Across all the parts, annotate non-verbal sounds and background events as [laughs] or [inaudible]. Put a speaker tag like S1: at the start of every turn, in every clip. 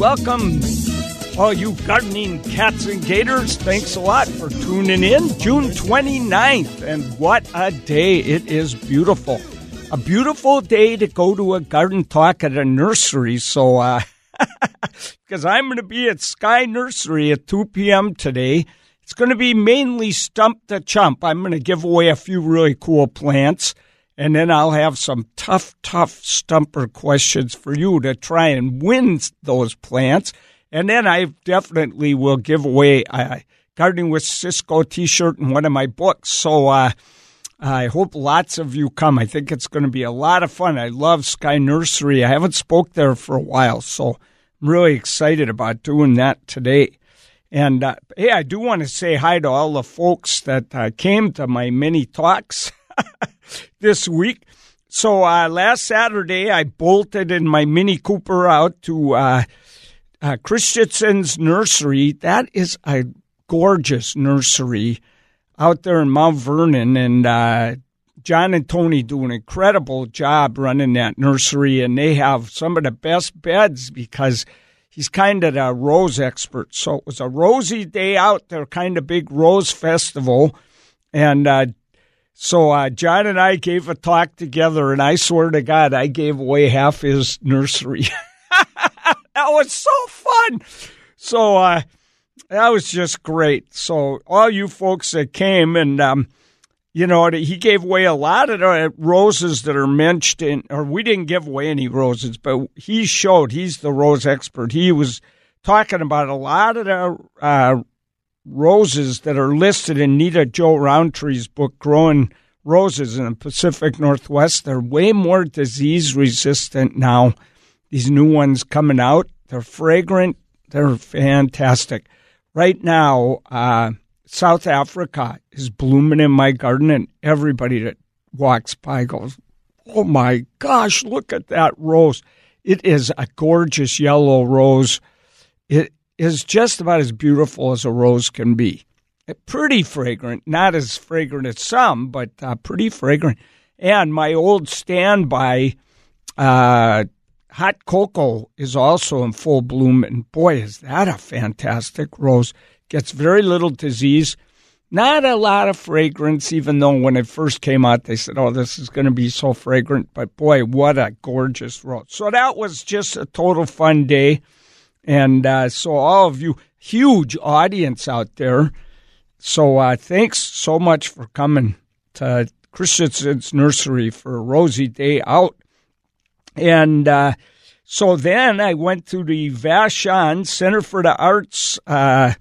S1: welcome all you gardening cats and gators. Thanks a lot for tuning in. June 29th, and what a day! It is beautiful. A beautiful day to go to a garden talk at a nursery. So, uh, [laughs] because I'm going to be at Sky Nursery at 2 p.m. today. It's going to be mainly Stump the Chump. I'm going to give away a few really cool plants. And then I'll have some tough, tough stumper questions for you to try and win those plants. And then I definitely will give away a Gardening with Ciscoe t shirt and one of my books. So uh, I hope lots of you come. I think it's going to be a lot of fun. I love Sky Nursery. I haven't spoke there for a while, so I'm really excited about doing that today. And uh, hey, I do want to say hi to all the folks that uh, came to my mini talks. [laughs] [laughs] this week. So uh, last Saturday, I bolted in my Mini Cooper out to uh, uh, Christianson's nursery. That is a gorgeous nursery out there in Mount Vernon, and uh, John and Tony do an incredible job running that nursery, and they have some of the best beds because he's kind of a rose expert. So it was a rosy day out there, kind of big rose festival, and uh, so uh, John and I gave a talk together, and I swear to God, I gave away half his nursery. [laughs] that was so fun. So uh, that was just great. So all you folks that came, and um, you know, he gave away a lot of roses that are mentioned, or we didn't give away any roses, but he showed he's the rose expert. He was talking about a lot of the uh, roses that are listed in Nita-Jo Rountree's book, Growing Roses in the Pacific Northwest. They're way more disease resistant now. These new ones coming out, they're fragrant, they're fantastic. Right now, uh, South Africa is blooming in my garden, and everybody that walks by goes, Oh my gosh, look at that rose. It is a gorgeous yellow rose. It is just about as beautiful as a rose can be. Pretty fragrant, not as fragrant as some, but uh, pretty fragrant. And my old standby uh, hot cocoa is also in full bloom, and boy, is that a fantastic rose! Gets very little disease, not a lot of fragrance. Even though when it first came out, they said, "Oh, this is going to be so fragrant," but boy, what a gorgeous rose! So that was just a total fun day. And uh, so, all of you, huge audience out there. So, uh, thanks so much for coming to Christianson's Nursery for a rosy day out. And uh, so then I went to the Vashon Center for the Arts uh,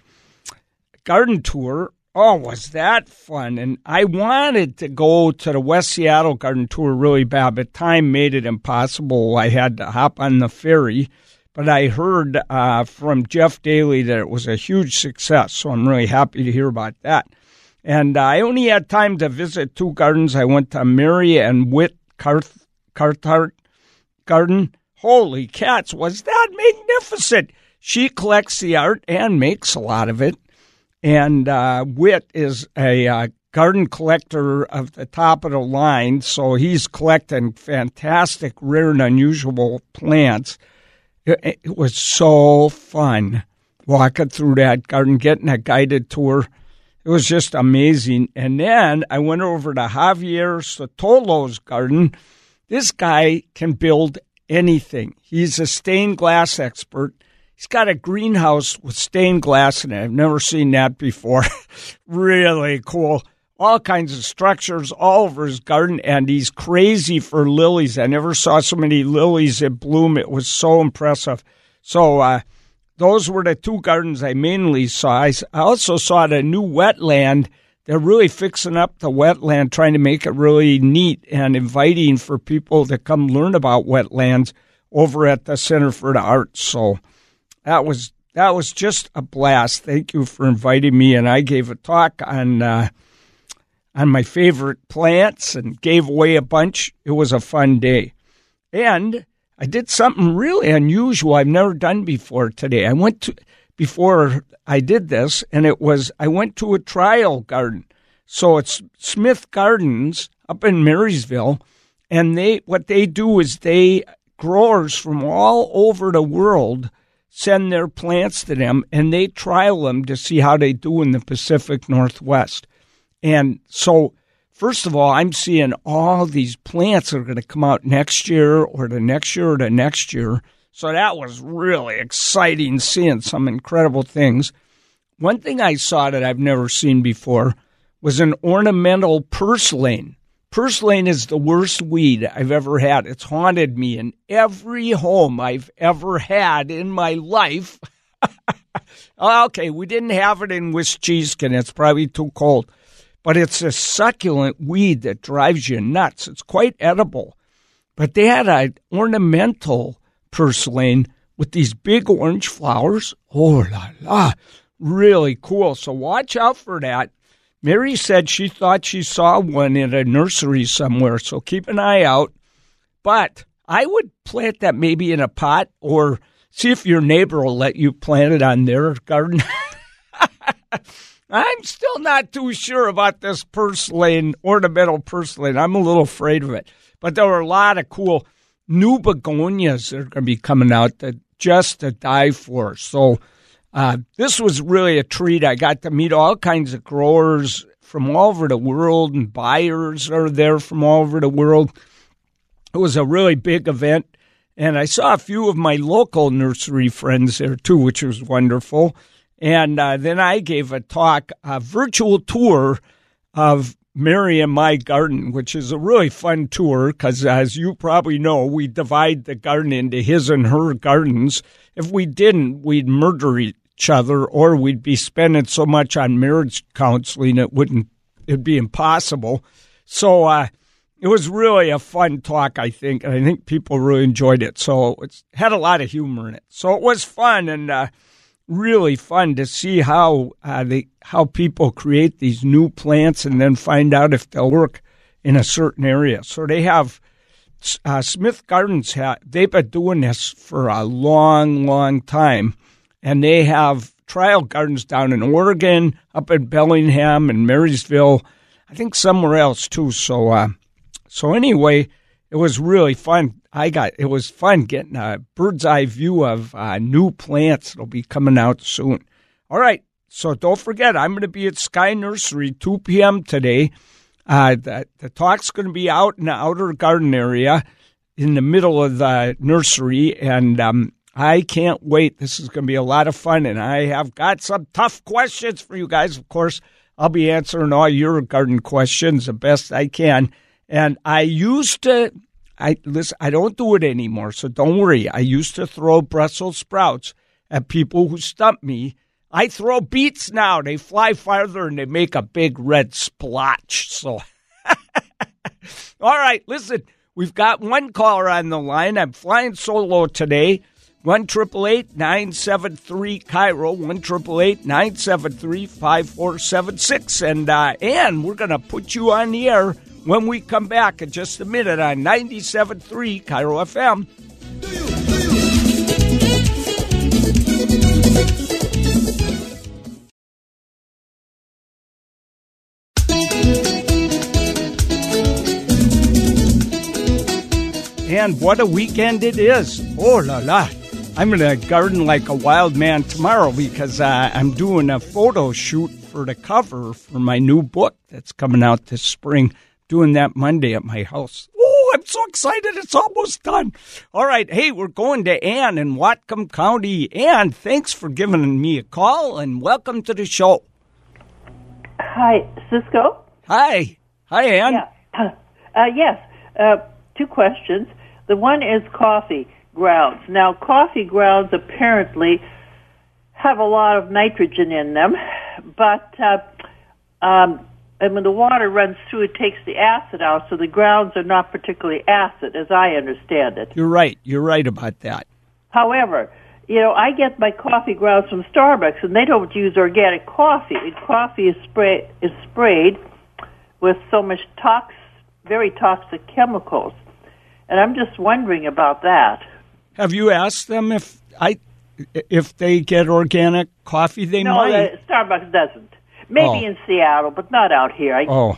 S1: garden tour. Oh, was that fun? And I wanted to go to the West Seattle garden tour really bad, but time made it impossible. I had to hop on the ferry but I heard uh, from Jeff Daly that it was a huge success, so I'm really happy to hear about that. And uh, I only had time to visit two gardens. I went to Mary and Whit Carth- Carthart Garden. Holy cats, was that magnificent! She collects the art and makes a lot of it. And uh, Whit is a uh, garden collector of the top of the line, so he's collecting fantastic, rare, and unusual plants. It, it was so fun walking through that garden, getting a guided tour. It was just amazing. And then I went over to Javier Sotolo's garden. This guy can build anything. He's a stained glass expert. He's got a greenhouse with stained glass in it. I've never seen that before. [laughs] really cool all kinds of structures all over his garden, and he's crazy for lilies. I never saw so many lilies in bloom. It was so impressive. So, uh, those were the two gardens I mainly saw. I also saw the new wetland. They're really fixing up the wetland, trying to make it really neat and inviting for people to come learn about wetlands over at the Center for the Arts. So that was that was just a blast. Thank you for inviting me, and I gave a talk on. Uh, on my favorite plants and gave away a bunch. It was a fun day. And I did something really unusual I've never done before today. I went to, before I did this, and it was, I went to a trial garden. So it's Smith Gardens up in Marysville. And they, what they do is they, growers from all over the world send their plants to them and they trial them to see how they do in the Pacific Northwest. And so, first of all, I'm seeing all these plants that are going to come out next year or the next year or the next year. So that was really exciting seeing some incredible things. One thing I saw that I've never seen before was an ornamental purslane. Purslane is the worst weed I've ever had. It's haunted me in every home I've ever had in my life. [laughs] okay, we didn't have it in Wisconsin. It's probably too cold. But it's a succulent weed that drives you nuts. It's quite edible. But they had an ornamental purslane with these big orange flowers. Oh la la. Really cool. So watch out for that. Mary said she thought she saw one in a nursery somewhere, so keep an eye out. But I would plant that maybe in a pot or see if your neighbor will let you plant it on their garden. [laughs] I'm still not too sure about this purslane, ornamental purslane. I'm a little afraid of it. But there were a lot of cool new begonias that are going to be coming out that just to die for. So uh, this was really a treat. I got to meet all kinds of growers from all over the world, and buyers are there from all over the world. It was a really big event, and I saw a few of my local nursery friends there too, which was wonderful. And uh, then I gave a talk, a virtual tour of Mary and my garden, which is a really fun tour because, as you probably know, we divide the garden into his and her gardens. If we didn't, we'd murder each other, or we'd be spending so much on marriage counseling it wouldn't it'd be impossible. So uh, it was really a fun talk, I think, and I think people really enjoyed it. So it had a lot of humor in it. So it was fun and uh, really fun to see how uh, they how people create these new plants and then find out if they'll work in a certain area. So they have uh, Smith Gardens. Ha- they've been doing this for a long, long time, and they have trial gardens down in Oregon, up in Bellingham and Marysville. I think somewhere else too. So, uh, so anyway, it was really fun. I got it was fun getting a bird's eye view of uh, new plants that'll be coming out soon. All right, so don't forget, I'm going to be at Sky Nursery 2 p.m. today. Uh, the, the talk's going to be out in the outer garden area in the middle of the nursery, and um, I can't wait. This is going to be a lot of fun, and I have got some tough questions for you guys. Of course, I'll be answering all your garden questions the best I can. And I used to, I listen, I don't do it anymore, so don't worry. I used to throw Brussels sprouts at people who stump me. I throw beets now. They fly farther and they make a big red splotch. So, [laughs] all right, listen, we've got one caller on the line. I'm flying solo today. One triple eight nine seven three KIRO, one triple eight nine seven three five four seven six, and uh, and we're gonna put you on the air when we come back in just a minute on 97.3 KIRO FM. And what a weekend it is. Oh la la. I'm going to garden like a wild man tomorrow because uh, I'm doing a photo shoot for the cover for my new book that's coming out this spring doing that Monday at my house. Oh, I'm so excited. It's almost done. All right. Hey, we're going to Ann in Whatcom County. Ann, thanks for giving me a call and welcome to the show.
S2: Hi, Ciscoe.
S1: Hi. Hi, Ann.
S2: Yeah. [laughs] Uh, yes. Uh, two questions. The one is coffee grounds. Now, coffee grounds apparently have a lot of nitrogen in them, but uh, um, and when the water runs through, it takes the acid out, so the grounds are not particularly acid, as I understand it.
S1: You're right. You're right about that.
S2: However, you know, I get my coffee grounds from Starbucks, and they don't use organic coffee. Coffee is sprayed is sprayed with so much tox, very toxic chemicals, and I'm just wondering about that.
S1: Have you asked them if I if they get organic coffee? They
S2: no,
S1: might.
S2: Starbucks doesn't. Maybe oh. in Seattle, but not out here. I,
S1: oh.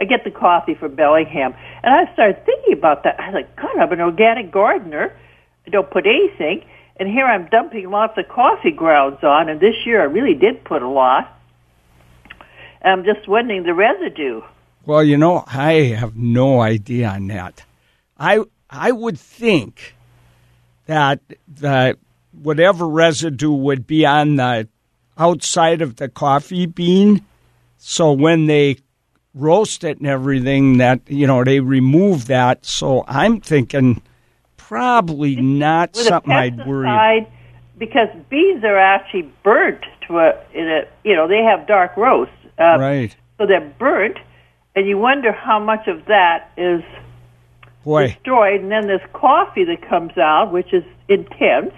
S2: I get the coffee from Bellingham. And I started thinking about that. I was like, God, I'm an organic gardener. I don't put anything. and here I'm dumping lots of coffee grounds on, and this year I really did put a lot. I'm just wondering the residue.
S1: Well, you know, I have no idea on that. I I would think that the whatever residue would be on the outside of the coffee bean. So when they roast it and everything, that you know they remove that. So I'm thinking probably not
S2: With
S1: something I'd worry.
S2: about. because beans are actually burnt to a, in a you know they have dark roast, uh,
S1: Right,
S2: so they're burnt, and you wonder how much of that is
S1: boy.
S2: destroyed, and then this coffee that comes out, which is intense.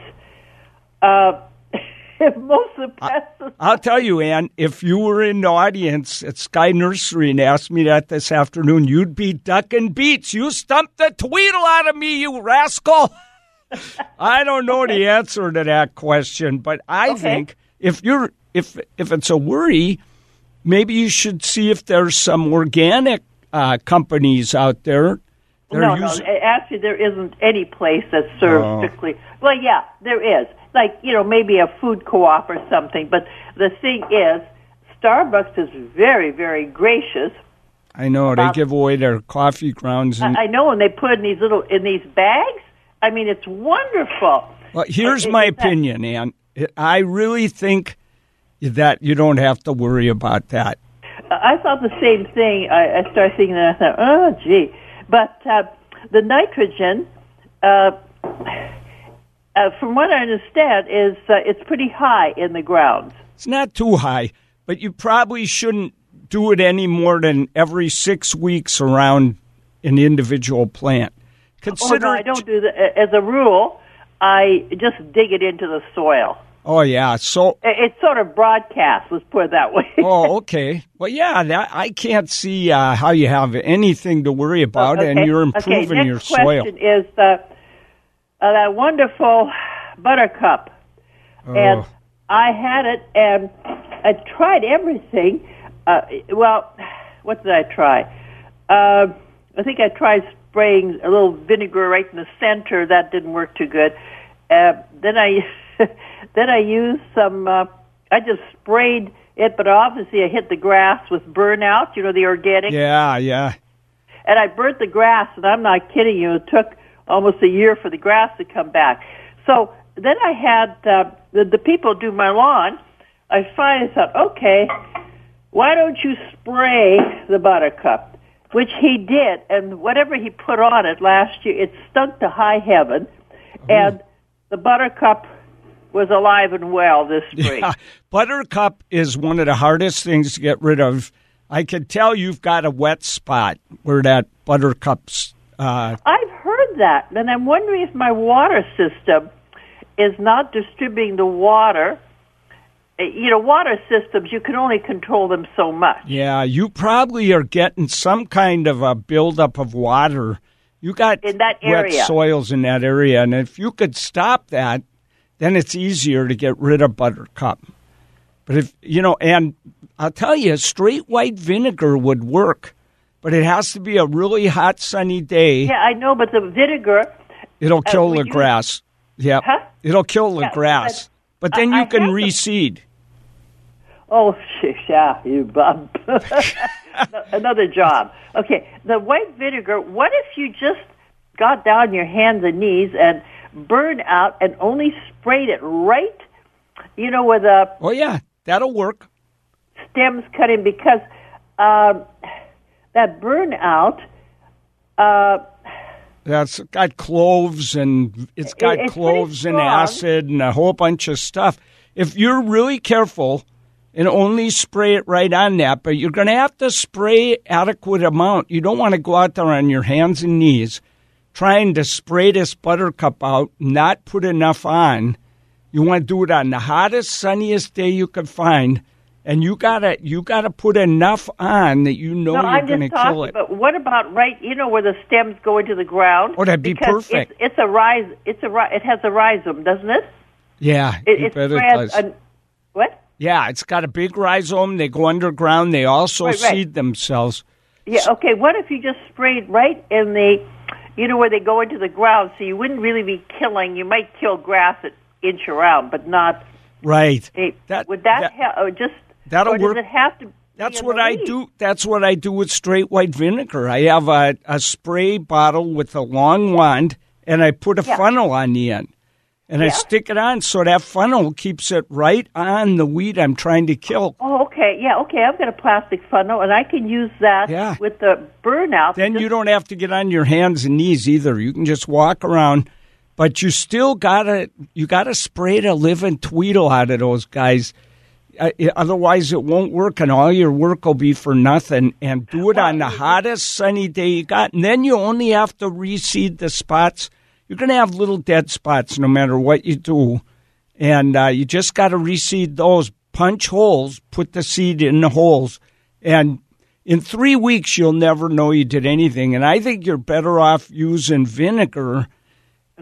S2: Uh, [laughs] most of pesticides,
S1: I'll tell you, Ann, if you were in the audience at Sky Nursery and asked me that this afternoon, you'd be ducking beets. You stumped the tweedle out of me, you rascal. [laughs] I don't know the answer to that question, but I
S2: Okay.
S1: think if you're if if it's a worry, maybe you should see if there's some organic uh, companies out there. They're
S2: no,
S1: using-
S2: no, actually there isn't any place that serves
S1: Oh.
S2: strictly. Well, yeah, there is. Like you know, maybe a food co-op or something. But the thing is, Starbucks is very, very gracious.
S1: I know they give away their coffee grounds and
S2: I, know, and they put in these little in these bags. I mean, it's wonderful.
S1: Well, here's
S2: It-
S1: my opinion, Ann. I really think that you don't have to worry about that.
S2: I thought the same thing. I, I started thinking that. I thought, oh, gee. But uh, the nitrogen, uh, uh, from what I understand, is uh, it's pretty high in the ground.
S1: It's not too high, but you probably shouldn't do it any more than every six weeks around an individual plant.
S2: Oh,
S1: Consider
S2: no, I don't do that. As a rule, I just dig it into the soil.
S1: Oh yeah, so
S2: It- It's sort of broadcast. Let's put it that way. [laughs]
S1: oh okay. Well, yeah, that, I can't see uh, how you have anything to worry about, and
S2: Okay.
S1: you're
S2: okay,
S1: improving
S2: next
S1: your soil.
S2: question is uh, uh, that wonderful buttercup. and
S1: Oh.
S2: I had it, and I tried everything. Uh, well, what did I try? Uh, I think I tried spraying a little vinegar right in the center. That didn't work too good. Uh, then I [laughs] then I used some. Uh, I just sprayed it, but obviously I hit the grass with burnout. You know the organic
S1: Yeah, yeah.
S2: and I burnt the grass, and I'm not kidding you. It took almost a year for the grass to come back. So then I had uh, the, the people do my lawn. I finally thought, okay, why don't you spray the buttercup? Which he did, and whatever he put on it last year, it stunk to high heaven, and the buttercup was alive and well this [laughs] spring.
S1: Yeah, buttercup is one of the hardest things to get rid of. I can tell you've got a wet spot where that buttercup's. Uh,
S2: I've heard that, and I'm wondering if my water system is not distributing the water. Uh, You know, water systems, you can only control them so much.
S1: yeah, you probably are getting some kind of a buildup of water. You got
S2: In that
S1: wet
S2: area.
S1: soils in that area, and if you could stop that, then it's easier to get rid of buttercup. But if you know, and I'll tell you, straight white vinegar would work, but it has to be a really hot, sunny day.
S2: Yeah, I know, but the vinegar, uh,
S1: It'll kill
S2: would
S1: the
S2: you-
S1: grass. Yep.
S2: Huh?
S1: It'll kill the
S2: Yeah,
S1: grass. But
S2: I-
S1: then
S2: I
S1: you can reseed.
S2: oh, [laughs] yeah, you bum. [laughs] Another job. Okay, the white vinegar, what if you just got down your hands and knees and burned out and only sprayed it right, you know, with a
S1: Oh yeah, that'll work.
S2: stems cut in because um, that burnout. Uh,
S1: That's got cloves and it's got
S2: it's
S1: cloves and acid and a whole bunch of stuff. If you're really careful and only spray it right on that, but you're going to have to spray adequate amount. You don't want to go out there on your hands and knees trying to spray this buttercup out, not put enough on. You want to do it on the hottest, sunniest day you can find, and you gotta you gotta put enough on that you know
S2: no,
S1: you're going to kill it.
S2: But what about right? You know where the stems go into the ground?
S1: Oh, that'd be
S2: Because
S1: perfect.
S2: It's, it's a rise. It's a It has a rhizome, doesn't it?
S1: Yeah,
S2: It, it
S1: bet it
S2: spreads.
S1: does.
S2: An, what?
S1: Yeah, it's got a big rhizome. They go underground. They also
S2: Right, right.
S1: seed themselves.
S2: Yeah. Okay. What if you just sprayed right in the, you know, where they go into the ground, so you wouldn't really be killing. You might kill grass at inch around, but not.
S1: Right. That-
S2: would that,
S1: that-
S2: ha- or just
S1: That'll
S2: or does
S1: work.
S2: it have to?
S1: That's what I do. That's what I do with straight white vinegar. I have a, a spray bottle with a long wand, and I put a
S2: Yeah.
S1: funnel on the end, and I stick it on so that funnel keeps it right on the weed I'm trying to kill.
S2: Oh, okay. Yeah, okay. I've got a plastic funnel, and I can use that
S1: Yeah.
S2: with the burnout.
S1: Then you don't have to get on your hands and knees either. You can just walk around, but you still gotta you gotta spray the living tweedle out of those guys. Uh, otherwise, it won't work, and all your work will be for nothing. And do it on the hottest sunny day you got, and then you only have to reseed the spots. You're gonna have little dead spots no matter what you do, and uh, you just got to reseed those. Punch holes, put the seed in the holes, and in three weeks you'll never know you did anything. And I think you're better off using vinegar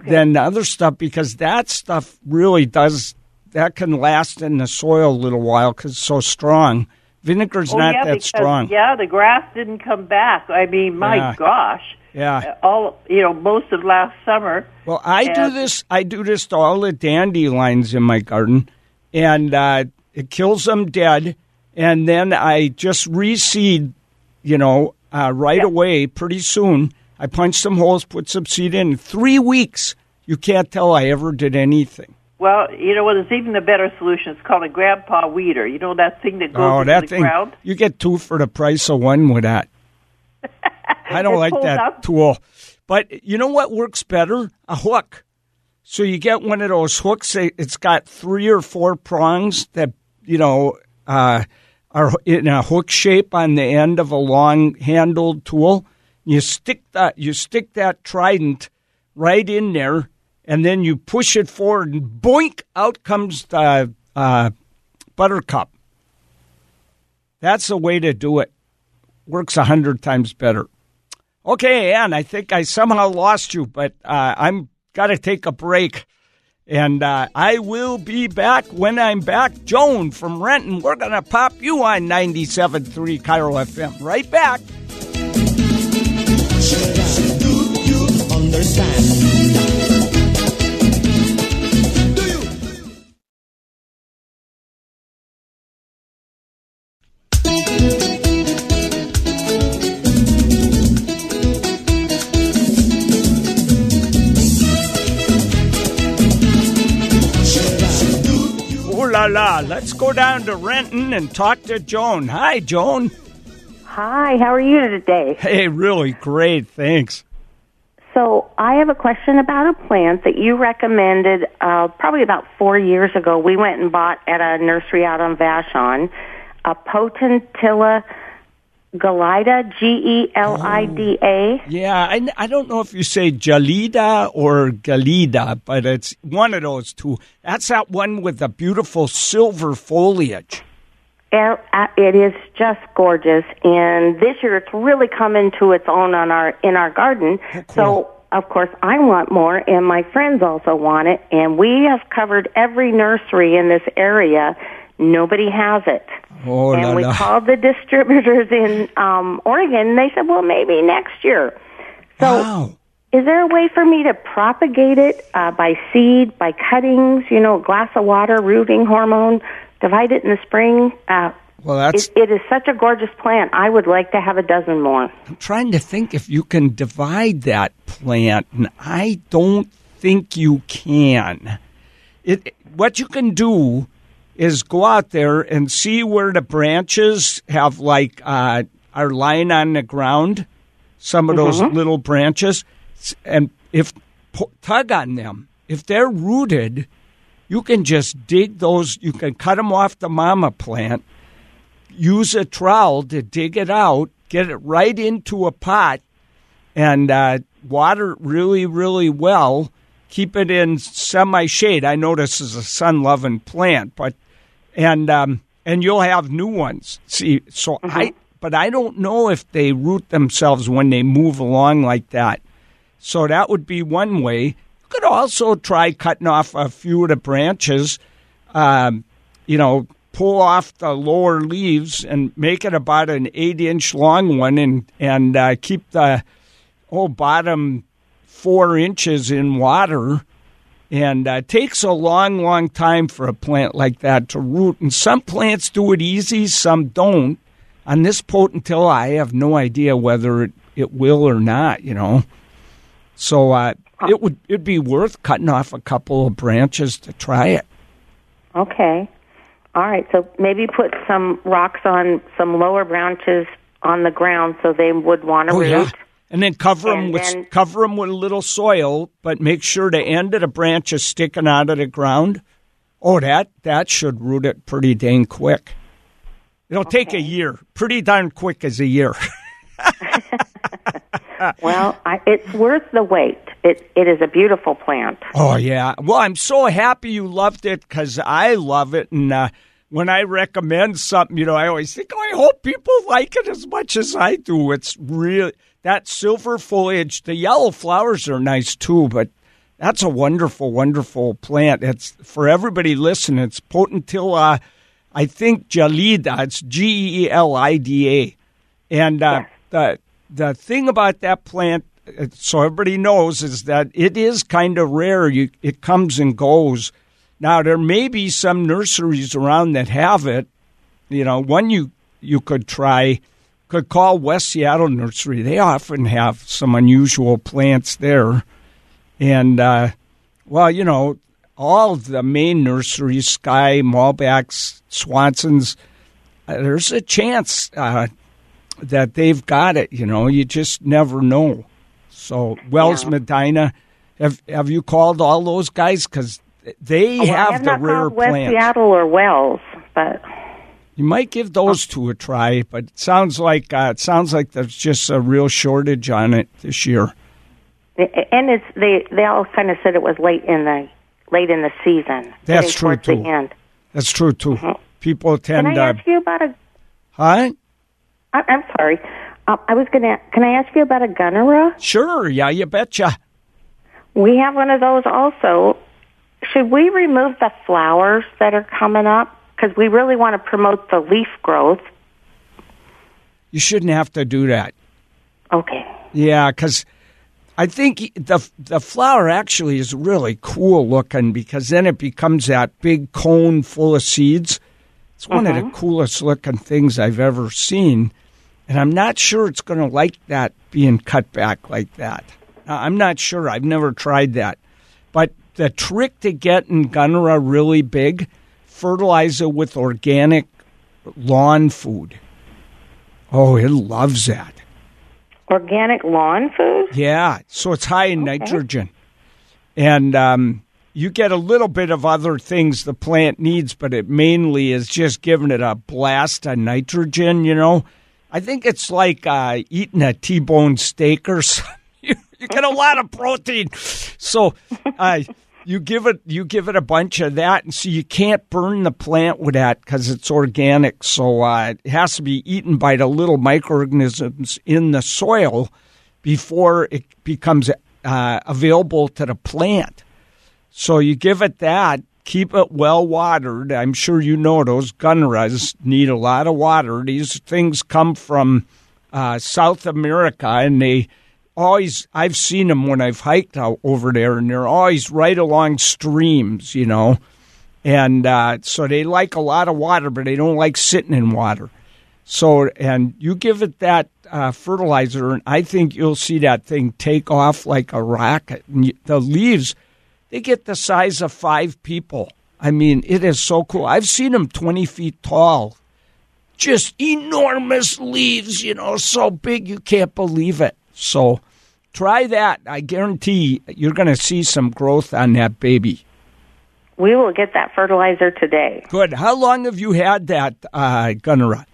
S1: than other stuff because that stuff really does that can last in the soil a little while because it's so strong. Vinegar's
S2: oh,
S1: not
S2: yeah,
S1: that
S2: because,
S1: strong.
S2: Yeah, the grass didn't come back. I mean, my
S1: Yeah.
S2: gosh.
S1: Yeah.
S2: Uh, all you know, most of last summer.
S1: Well, I do this. I do this to all the dandelions in my garden, and uh, it kills them dead. And then I just reseed, you know, uh, right
S2: Yeah.
S1: away. Pretty soon, I punch some holes, put some seed in. Three weeks, you can't tell I ever did anything.
S2: Well, you know what? There's even a better solution. It's called a grandpa weeder. You know that thing that goes
S1: oh, that
S2: the
S1: thing!
S2: ground.
S1: You get two for the price of one with that. [laughs] I don't like that
S2: up.
S1: tool. But you know what works better? A hook. So you get one of those hooks. it- It's got three or four prongs that you know uh, are in a hook shape on the end of a long-handled tool. You stick that. You stick that trident right in there, and then you push it forward, and boink! Out comes the uh, buttercup. That's the way to do it. Works a hundred times better. Okay, Ann, I think I somehow lost you, but uh, I'm got to take a break. And uh, I will be back when I'm back. Joan from Renton, we're going to pop you on 97.3 KIRO FM. Right back.
S3: Do you understand?
S1: La la. Let's go down to Renton and talk to Joan. Hi, Joan.
S4: Hi, how are you today?
S1: Hey, really great. Thanks.
S4: So, I have a question about a plant that you recommended uh, probably about four years ago. We went and bought at a nursery out on Vashon a Potentilla Gelida, G E L I D A.
S1: Yeah, I, I don't know if you say Jalida or Galida, but it's one of those two. That's that one with the beautiful silver foliage.
S4: It uh, it is just gorgeous, and this year it's really come into its own on our in our garden.
S1: Oh, cool.
S4: So of course I want more, and my friends also want it, and we have covered every nursery in this area. Nobody has it.
S1: Oh, la
S4: and we
S1: la.
S4: called the distributors in um, Oregon, and they said, "Well, maybe next year." So,
S1: Wow.
S4: is there a way for me to propagate it uh, by seed, by cuttings? You know, a glass of water, rooting hormone. Divide it in the spring. Uh,
S1: Well, that's.
S4: it, it is such a gorgeous plant. I would like to have a dozen more.
S1: I'm trying to think if you can divide that plant, and I don't think you can. It. What you can do is go out there and see where the branches have like uh, are lying on the ground. Some of those little branches, and if tug on them, if they're rooted, you can just dig those. You can cut them off the mama plant use a trowel to dig it out, get it right into a pot, and uh, water really, really well. Keep it in semi shade. I know this is a sun loving plant, but and um, and you'll have new ones. See, so I but I don't know if they root themselves when they move along like that. So that would be one way. You could also try cutting off a few of the branches. Um, you know, pull off the lower leaves and make it about an eight-inch long one, and and uh, keep the whole bottom four inches in water, And uh, it takes a long, long time for a plant like that to root. And some plants do it easy, some don't. On this potentilla, I have no idea whether it, it will or not, you know. So uh, it would it'd be worth cutting off a couple of branches to try it.
S4: Okay. All right. So maybe put some rocks on some lower branches on the ground so they would want to
S1: Oh
S4: root.
S1: yeah. And then cover them
S4: And
S1: with
S4: then-
S1: cover 'em with a little soil, but make sure the end of the branch is sticking out of the ground. Oh, that that should root it pretty dang quick. It'll take a year. Pretty darn quick as a year. [laughs]
S4: Well, I, it's worth the wait. It it is a beautiful plant.
S1: Oh yeah. Well, I'm so happy you loved it because I love it, and uh, when I recommend something, you know, I always think, oh, I hope people like it as much as I do. It's really that silver foliage. The yellow flowers are nice too, but that's a wonderful, wonderful plant. It's for everybody listening. It's potentilla. I think Gelida. It's G E L I D A, and uh, the the thing about that plant, uh, so everybody knows, is that it is kind of rare. You it comes and goes. Now there may be some nurseries around that have it. You know, one you you could try could call West Seattle Nursery. They often have some unusual plants there, and uh, well, you know, all the main nurseries, Sky, Molbak's, Swanson's. Uh, there's a chance uh, that they've got it. You know, you just never know. So Wells
S4: Yeah.
S1: Medina, have have you called all those guys because they
S4: Well, I
S1: have
S4: have
S1: the
S4: not
S1: rare
S4: called West
S1: plants?
S4: Seattle or Wells, but
S1: You might give those two a try, but it sounds like uh, it sounds like there's just a real shortage on it this year.
S4: and it's they they all kind of said it was late in the late in the season.
S1: That's true, too.
S4: The end.
S1: That's true too. People tend.
S4: Can I
S1: to,
S4: ask you about a?
S1: huh?
S4: I- I'm sorry. Uh, I was gonna. Can I ask you about a gunnera?
S1: Sure, yeah, you betcha.
S4: We have one of those also. Should we remove the flowers that are coming up? Because we really want to promote the leaf growth.
S1: You shouldn't have to do that.
S4: Okay.
S1: Yeah, because I think the the flower actually is really cool looking because then it becomes that big cone full of seeds. It's one of the mm-hmm. coolest looking things I've ever seen, and I'm not sure it's going to like that being cut back like that. I'm not sure. I've never tried that, but the trick to getting Gunnera really big, fertilize it with organic lawn food. Oh, it loves that.
S4: Organic lawn food.
S1: Yeah, so it's high in nitrogen, and um, you get a little bit of other things the plant needs, but it mainly is just giving it a blast of nitrogen. You know, I think it's like uh, eating a T-bone steak or [laughs] something. You, you get a lot of protein, so uh, you give it you give it a bunch of that, and so you can't burn the plant with that because it's organic. So uh, it has to be eaten by the little microorganisms in the soil before it becomes uh, available to the plant. So you give it that, keep it well watered. I'm sure you know those gunneras need a lot of water. These things come from uh, South America, and they always I've seen them when I've hiked out over there, and they're always right along streams, you know. And uh, so they like a lot of water, but they don't like sitting in water. So, and you give it that uh, fertilizer, and I think you'll see that thing take off like a rocket. And you, the leaves, they get the size of five people. I mean, it is so cool. I've seen them 20 feet tall. Just enormous leaves, you know, so big you can't believe it. So try that. I guarantee you're going to see some growth on that baby.
S4: We will get that fertilizer today.
S1: Good. How long have you had that, uh, Gunnera?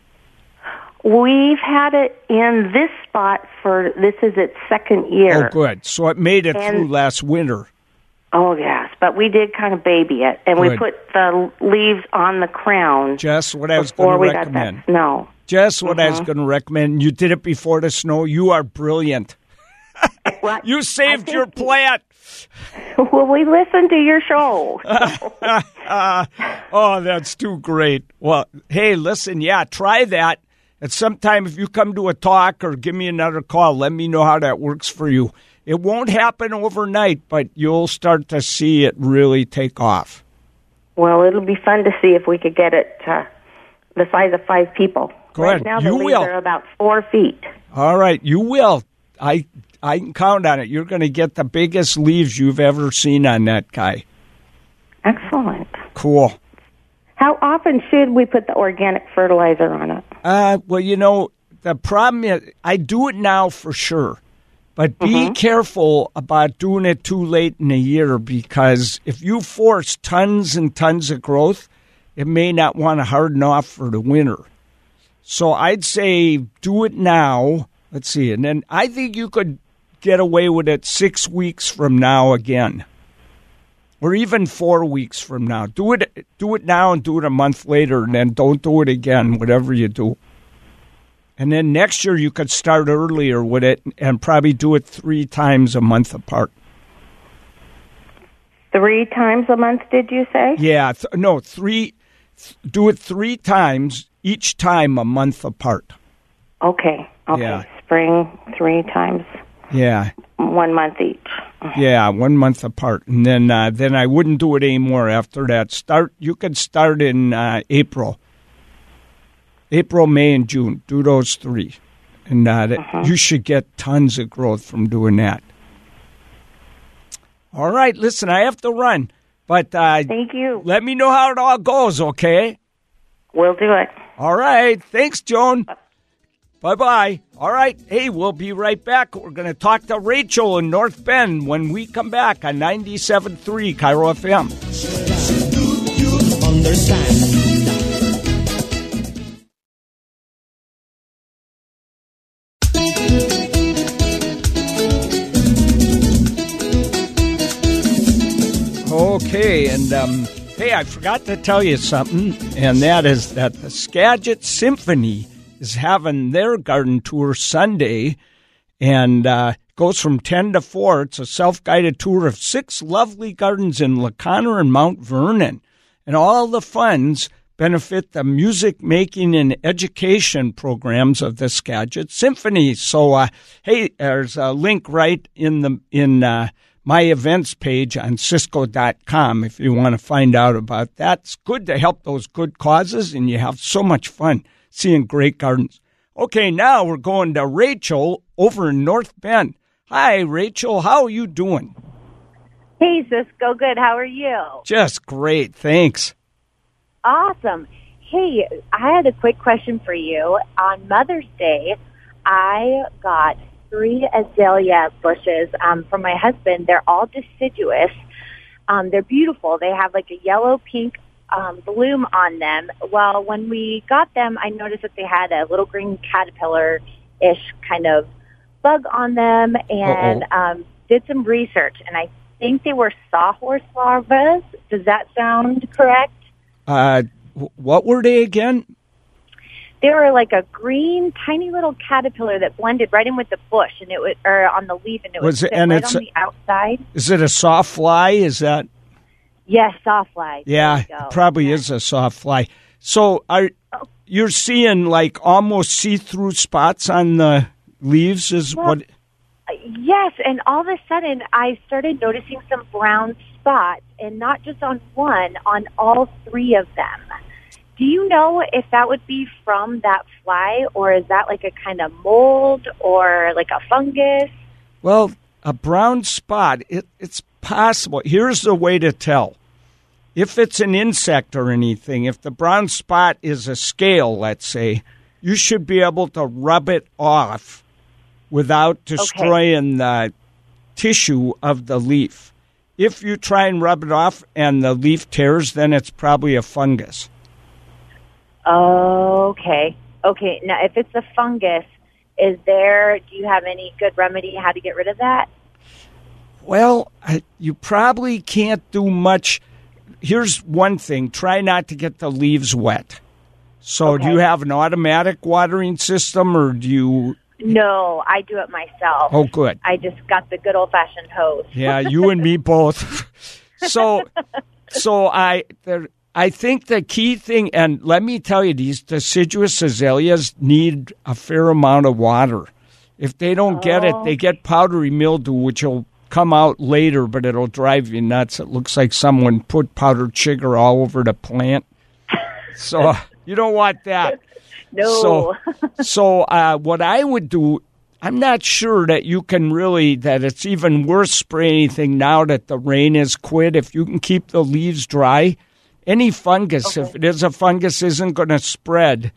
S4: We've had it in this spot for this is its second year.
S1: Oh, good. So it made it
S4: And-
S1: through last winter.
S4: Oh yes, but we did kind of baby it, and we put the leaves on the crown
S1: Just what I was going to recommend.
S4: snow.
S1: Just what I was going to recommend. You did it before the snow. You are brilliant.
S4: Well,
S1: You saved your plant. [laughs]
S4: Well, we listened to your show. [laughs]
S1: Oh, that's too great. Well, hey, listen, yeah, try that. And sometime if you come to a talk or give me another call, let me know how that works for you. It won't happen overnight, but you'll start to see it really take off.
S4: Well, it'll be fun to see if we could get it uh, the size of five people.
S1: Go
S4: right
S1: ahead.
S4: now,
S1: You
S4: the leaves
S1: will.
S4: are about four feet.
S1: All right, you will. I I can count on it. You're going to get the biggest leaves you've ever seen on that guy.
S4: Excellent.
S1: Cool.
S4: How often should we put the organic fertilizer on it?
S1: Uh, well, you know, the problem is I do it now for sure, but be careful about doing it too late in the year because if you force tons and tons of growth, it may not want to harden off for the winter. So I'd say do it now. Let's see, and then I think you could get away with it six weeks from now again. Or even four weeks from now. Do it do it now and do it a month later and then don't do it again, whatever you do. And then next year you could start earlier with it and probably do it three times a month apart.
S4: Three times a month, did you say?
S1: Yeah, th- no, three. Th- do it three times, each time a month apart.
S4: Okay. Okay.
S1: Yeah.
S4: Spring three times,
S1: Yeah,
S4: one month each.
S1: yeah, one month apart, and then uh, then I wouldn't do it anymore after that. Start. You could start in uh, April. April, May, and June. Do those three, and uh, that- you should get tons of growth from doing that. All right, listen, I have to run, but uh,
S4: Thank you.
S1: let me know how it all goes, okay?
S4: We'll do it.
S1: All right. Thanks, Joan. Bye bye. All right. Hey, we'll be right back. We're going to talk to Rachel in North Bend when we come back on 97.3 KIRO FM. Okay. And um, hey, I forgot to tell you something, and that is that the Skagit Symphony is having their garden tour Sunday and uh, goes from 10 to 4. It's a self guided tour of six lovely gardens in La Conner and Mount Vernon. And all the funds benefit the music making and education programs of the Skagit Symphony. So, uh, hey, there's a link right in the in uh, my events page on Ciscoe.com if you want to find out about that. It's good to help those good causes, and you have so much fun seeing great gardens. Okay, now we're going to Rachel over in North Bend. Hi, Rachel. How are you doing?
S5: Hey, Ciscoe. Good. How are you?
S1: Just great. Thanks.
S5: Awesome. Hey, I had a quick question for you. On Mother's Day, I got three azalea bushes um, from my husband. They're all deciduous. Um, they're beautiful. They have like a yellow pink um, bloom on them. Well, when we got them, I noticed that they had a little green caterpillar ish kind of bug on them and um, did some research. And I think they were sawhorse larvae. Does that sound correct?
S1: Uh, what were they again?
S5: they were like a green, tiny little caterpillar that blended right in with the bush, and it was or on the leaf, and it
S1: Was
S5: was
S1: it- and
S5: right
S1: it's
S5: on the outside.
S1: Is it a sawfly? Is that?
S5: Yes, sawfly.
S1: Yeah, it probably
S5: Yeah.
S1: is a sawfly. So are you're seeing like almost see-through spots on the leaves? Is
S5: Well,
S1: what?
S5: Uh, yes, and all of a sudden I started noticing some brown spots, and not just on one, on all three of them. Do you know if that would be from that fly, or is that like a kind of mold or like a fungus?
S1: Well, a brown spot. It, it's possible. Here's the way to tell. If it's an insect or anything, if the brown spot is a scale, let's say, you should be able to rub it off without destroying the tissue of the leaf. If you try and rub it off and the leaf tears, then it's probably a fungus.
S5: Okay. Okay. Now, if it's a fungus, is there, do you have any good remedy how to get rid of that?
S1: Well, you probably can't do much. Here's one thing try not to get the leaves wet. So, do you have an automatic watering system or do you?
S5: No, I do it myself.
S1: Oh, good.
S5: I just got the good old fashioned hose.
S1: Yeah, you [laughs] and me both. [laughs] so, so I, there, I think the key thing, and let me tell you, these deciduous azaleas need a fair amount of water. If they don't get it, they oh. get powdery mildew, which will come out later, but it'll drive you nuts. It looks like someone put powdered sugar all over the plant. So [laughs] you don't want that.
S5: No.
S1: So, so uh, what I would do, I'm not sure that you can really that it's even worth spraying anything now that the rain has quit. If you can keep the leaves dry, any fungus, if it is a fungus, isn't going to spread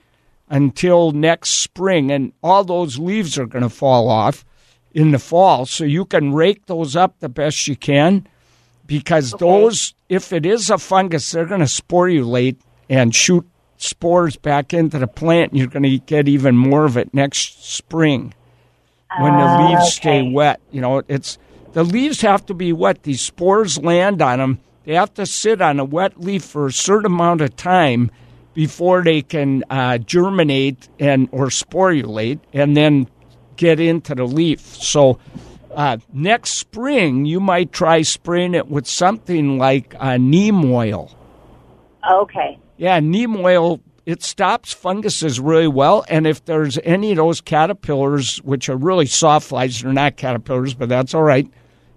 S1: until next spring, and all those leaves are going to fall off in the fall. So you can rake those up the best you can, because those, if it is a fungus, they're going to sporulate and shoot spores back into the plant, and you're going to get even more of it next spring when the leaves stay wet. You know, it's the leaves have to be wet. These spores land on them. They have to sit on a wet leaf for a certain amount of time before they can uh, germinate and or sporulate, and then get into the leaf. So. Uh, next spring, you might try spraying it with something like uh, neem oil.
S5: okay.
S1: Yeah, neem oil it stops funguses really well. And if there's any of those caterpillars, which are really sawflies, they're not caterpillars, but that's all right.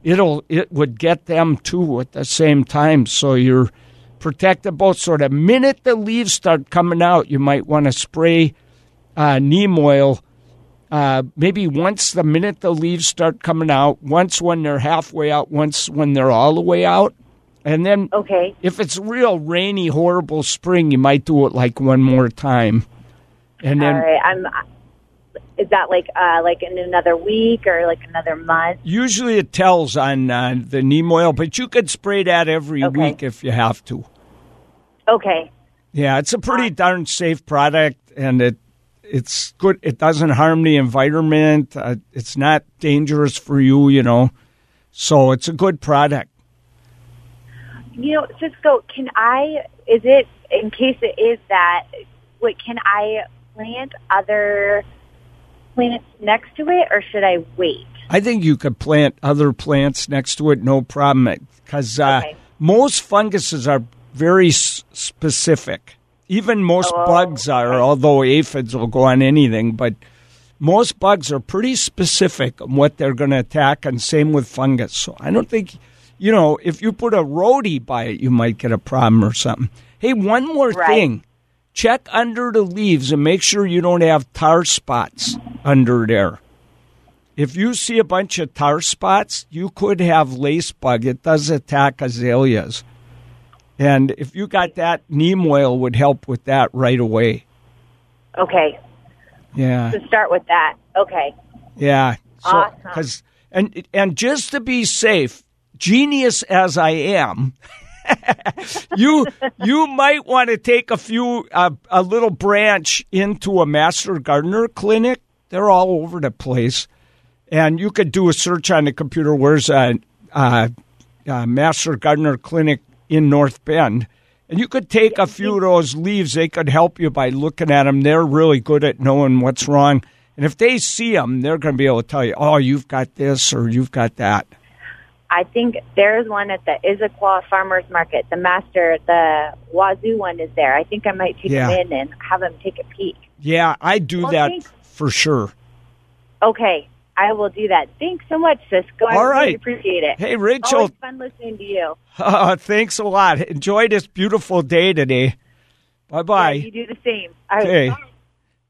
S1: It'll it would get them too at the same time. So you're protected both. So the minute the leaves start coming out, you might want to spray uh, neem oil. Uh, maybe once the minute the leaves start coming out, once when they're halfway out, once when they're all the way out, and then
S5: Okay.
S1: if it's real rainy, horrible spring, you might do it like one more time. And then
S5: All right. I'm. Is that like uh like in another week or like another month?
S1: usually it tells on uh, the neem oil, but you could spray that every
S5: Okay.
S1: week if you have to.
S5: Okay.
S1: Yeah, it's a pretty darn safe product, and it it's good. It doesn't harm the environment. Uh, it's not dangerous for you, you know. So it's a good product.
S5: You know, Ciscoe, can I? Is it in case it is that? What can I plant other plants next to it, or should I wait?
S1: I think you could plant other plants next to it, no problem. Because uh,
S5: Okay.
S1: most funguses are very s- specific. Even most
S5: Oh,
S1: bugs are, although aphids will go on anything. But most bugs are pretty specific on what they're going to attack, and same with fungus. So I don't think, you know, if you put a rhodie by it, you might get a problem or something. Hey, one more
S5: Right.
S1: thing. Check under the leaves and make sure you don't have tar spots under there. If you see a bunch of tar spots, you could have lace bug. It does attack azaleas. And if you got that, neem oil would help with that right away.
S5: Okay.
S1: Yeah.
S5: To start with that. Okay.
S1: Yeah. So,
S5: Awesome.
S1: 'cause- and and just to be safe, genius as I am, [laughs] you you might want to take a few uh, a little branch into a master gardener clinic. They're all over the place, and you could do a search on the computer. Where's a, a, a master gardener clinic in North Bend? And you could take a few of those leaves. They could help you by looking at them. They're really good at knowing what's wrong. And if they see them, they're going to be able to tell you, oh, you've got this or you've got that.
S5: I think there's one at the Issaquah Farmers Market. The master, the Wazzu one is there. I think I might take
S1: Yeah.
S5: him in and have him take a peek.
S1: Yeah, I do
S5: Well,
S1: that
S5: thanks.
S1: for sure.
S5: Okay. I will do that. Thanks so much, Ciscoe. I
S1: All
S5: really
S1: right.
S5: appreciate it.
S1: Hey, Rachel,
S5: Always fun listening to you.
S1: uh, [laughs] thanks a lot. Enjoy this beautiful day today. Bye bye.
S5: Yeah, you do the same. All right.
S1: Okay.
S5: Bye.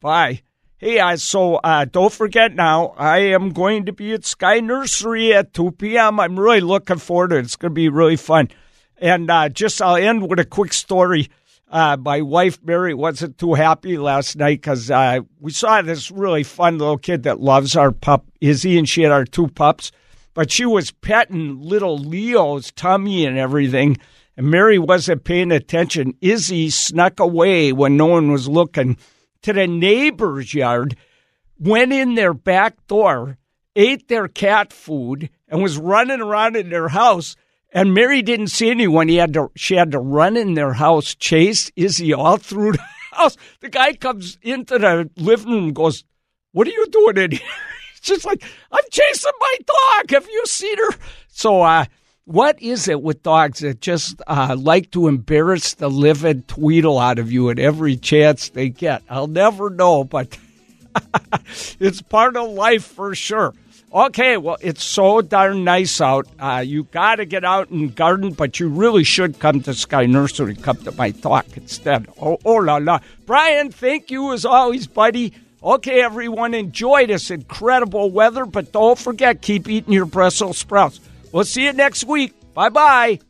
S1: Bye. Hey, uh, so uh, don't forget now, I am going to be at Sky Nursery at 2 p.m. I'm really looking forward to it. It's going to be really fun. And uh, just I'll end with a quick story. Uh, my wife, Mary, wasn't too happy last night because uh, we saw this really fun little kid that loves our pup, Izzy, and she had our two pups. But she was petting little Leo's tummy and everything. And Mary wasn't paying attention. Izzy snuck away when no one was looking to the neighbor's yard, went in their back door, ate their cat food, and was running around in their house. And Mary didn't see anyone. He had to, she had to run in their house, chase Izzy all through [laughs] the house. The guy comes into the living room goes, What are you doing in here? [laughs] It's just like, I'm chasing my dog. Have you seen her? So, uh, what is it with dogs that just uh, like to embarrass the livid tweedle out of you at every chance they get? I'll never know, but [laughs] it's part of life for sure. Okay, well, it's so darn nice out. Uh, you got to get out and garden, but you really should come to Sky Nursery. Come to my talk instead. Oh, oh la la. Brian, thank you as always, buddy. Okay, everyone, enjoy this incredible weather, but don't forget, keep eating your Brussels sprouts. We'll see you next week. Bye bye.